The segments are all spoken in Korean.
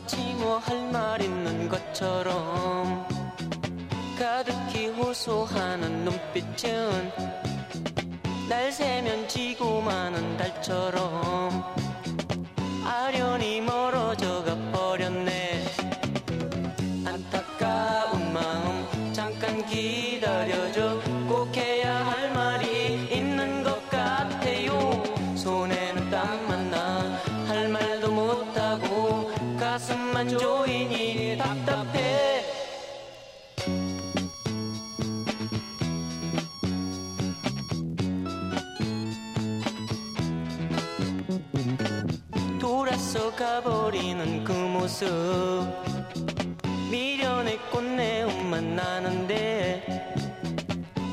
마치 뭐 할 말 있는 것처럼 가득히 호소하는 눈빛은 날 세면 지고 마는 달처럼 아련히 멀어져 가 돌아서 가버리는 그 모습. 미련의 꽃내음만 나는데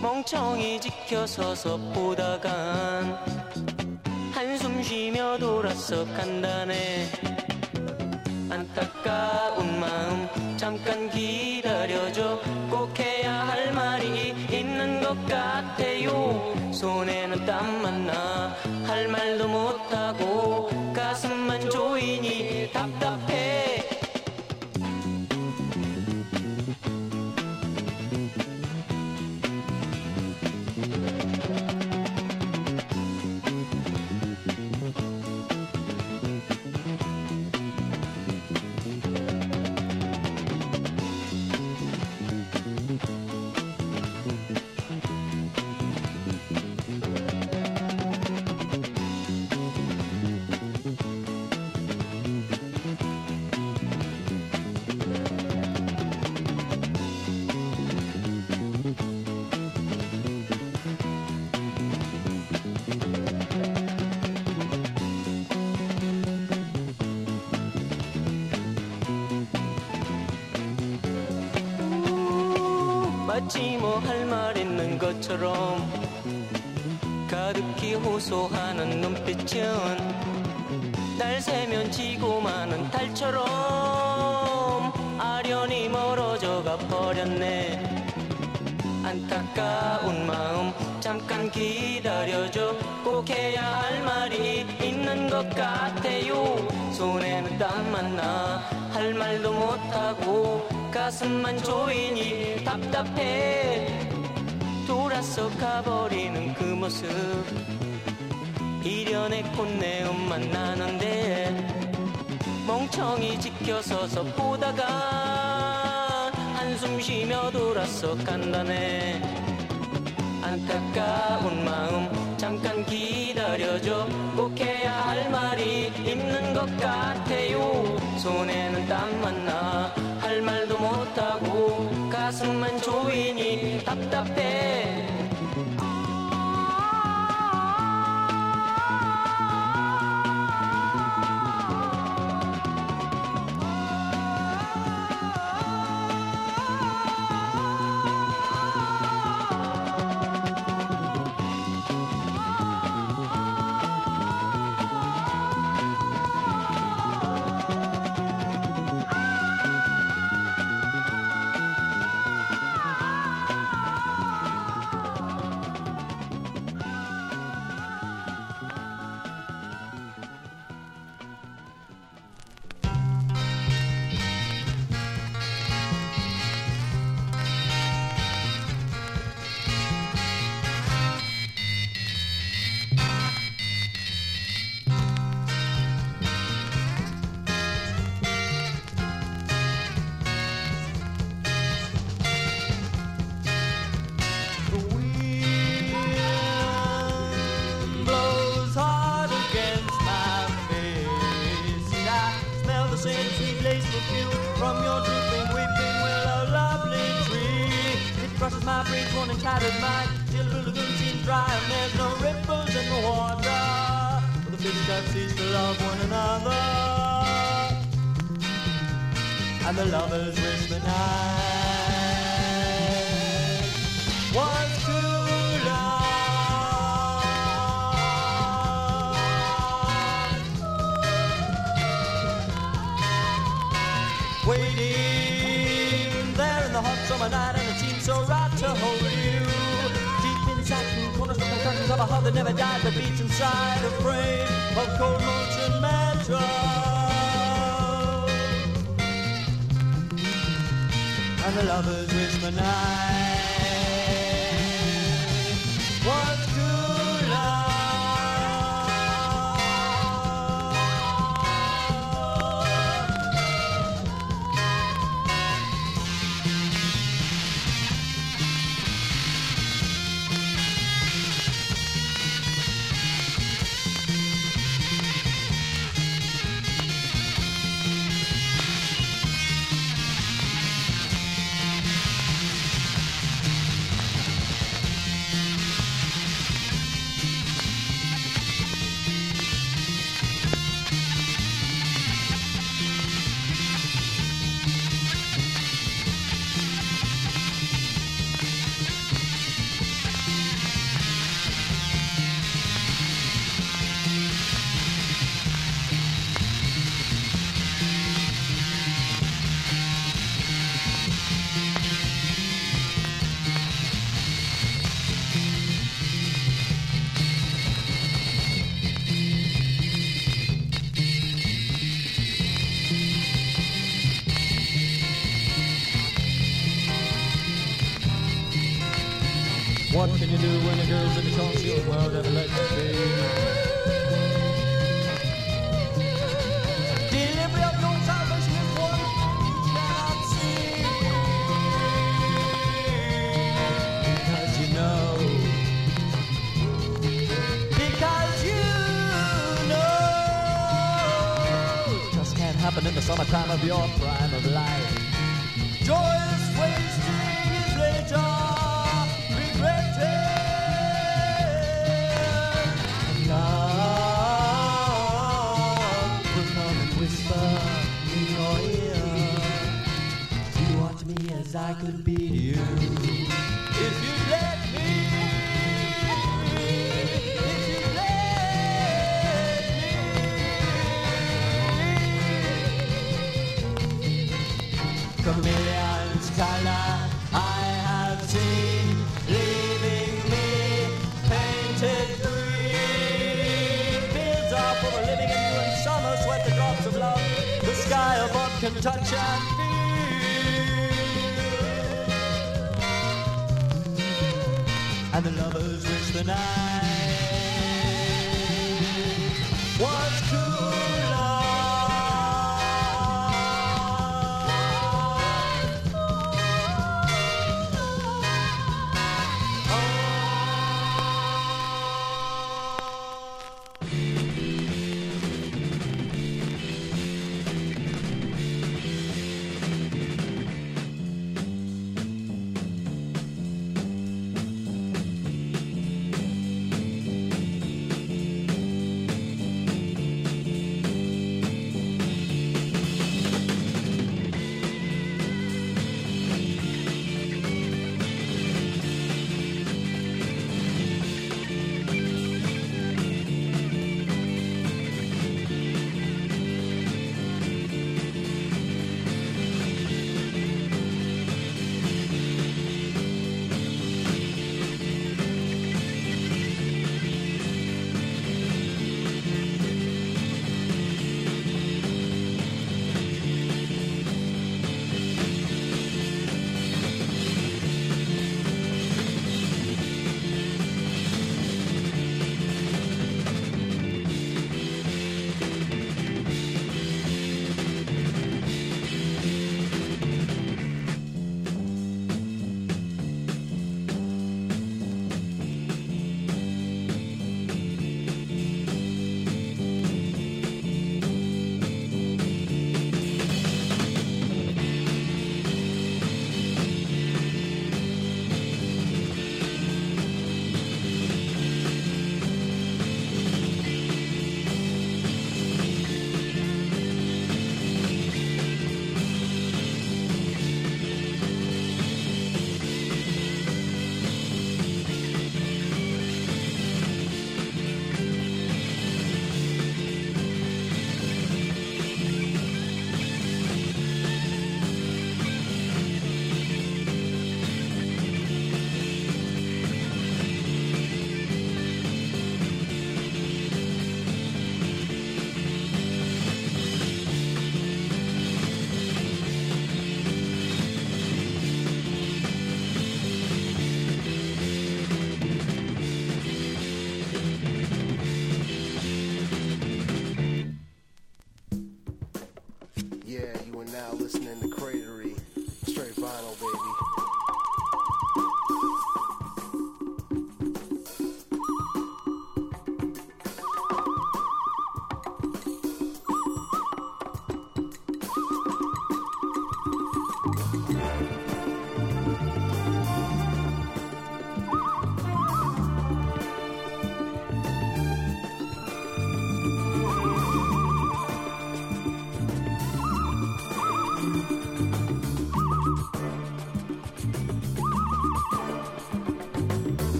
멍청이 지켜서서 보다간 한숨 쉬며 돌아서 간다네. 안타까운 마음 잠깐 기다려줘. 꼭 해야 할 말이 있는 것 같아요. 손에는 땀만 나. 할 말도 못 조 것처럼 가득히 호소하는 눈빛은 날 세면 지고 마는 달처럼 아련히 멀어져 가 버렸네. 안타까운 마음 잠깐 기다려줘. 꼭 해야 할 말이 있는 것 같아요. 손에는 땀만 나. 할 말도 못하고 가슴만 조이니 답답해 돌아서 가버리는 그 모습. 이련의 꽃내음만 나는데 멍청이 지켜서서 보다가 한숨 쉬며 돌아서 간다네. 안타까운 마음 잠깐 기다려줘. 꼭 해야 할 말이 있는 것 같아요. 손에는 땀만 나 할 말도 못하고 가슴만 조이니 답답해 be here.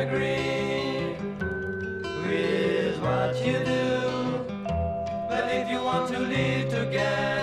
Agree with what you do. But if you want to live together,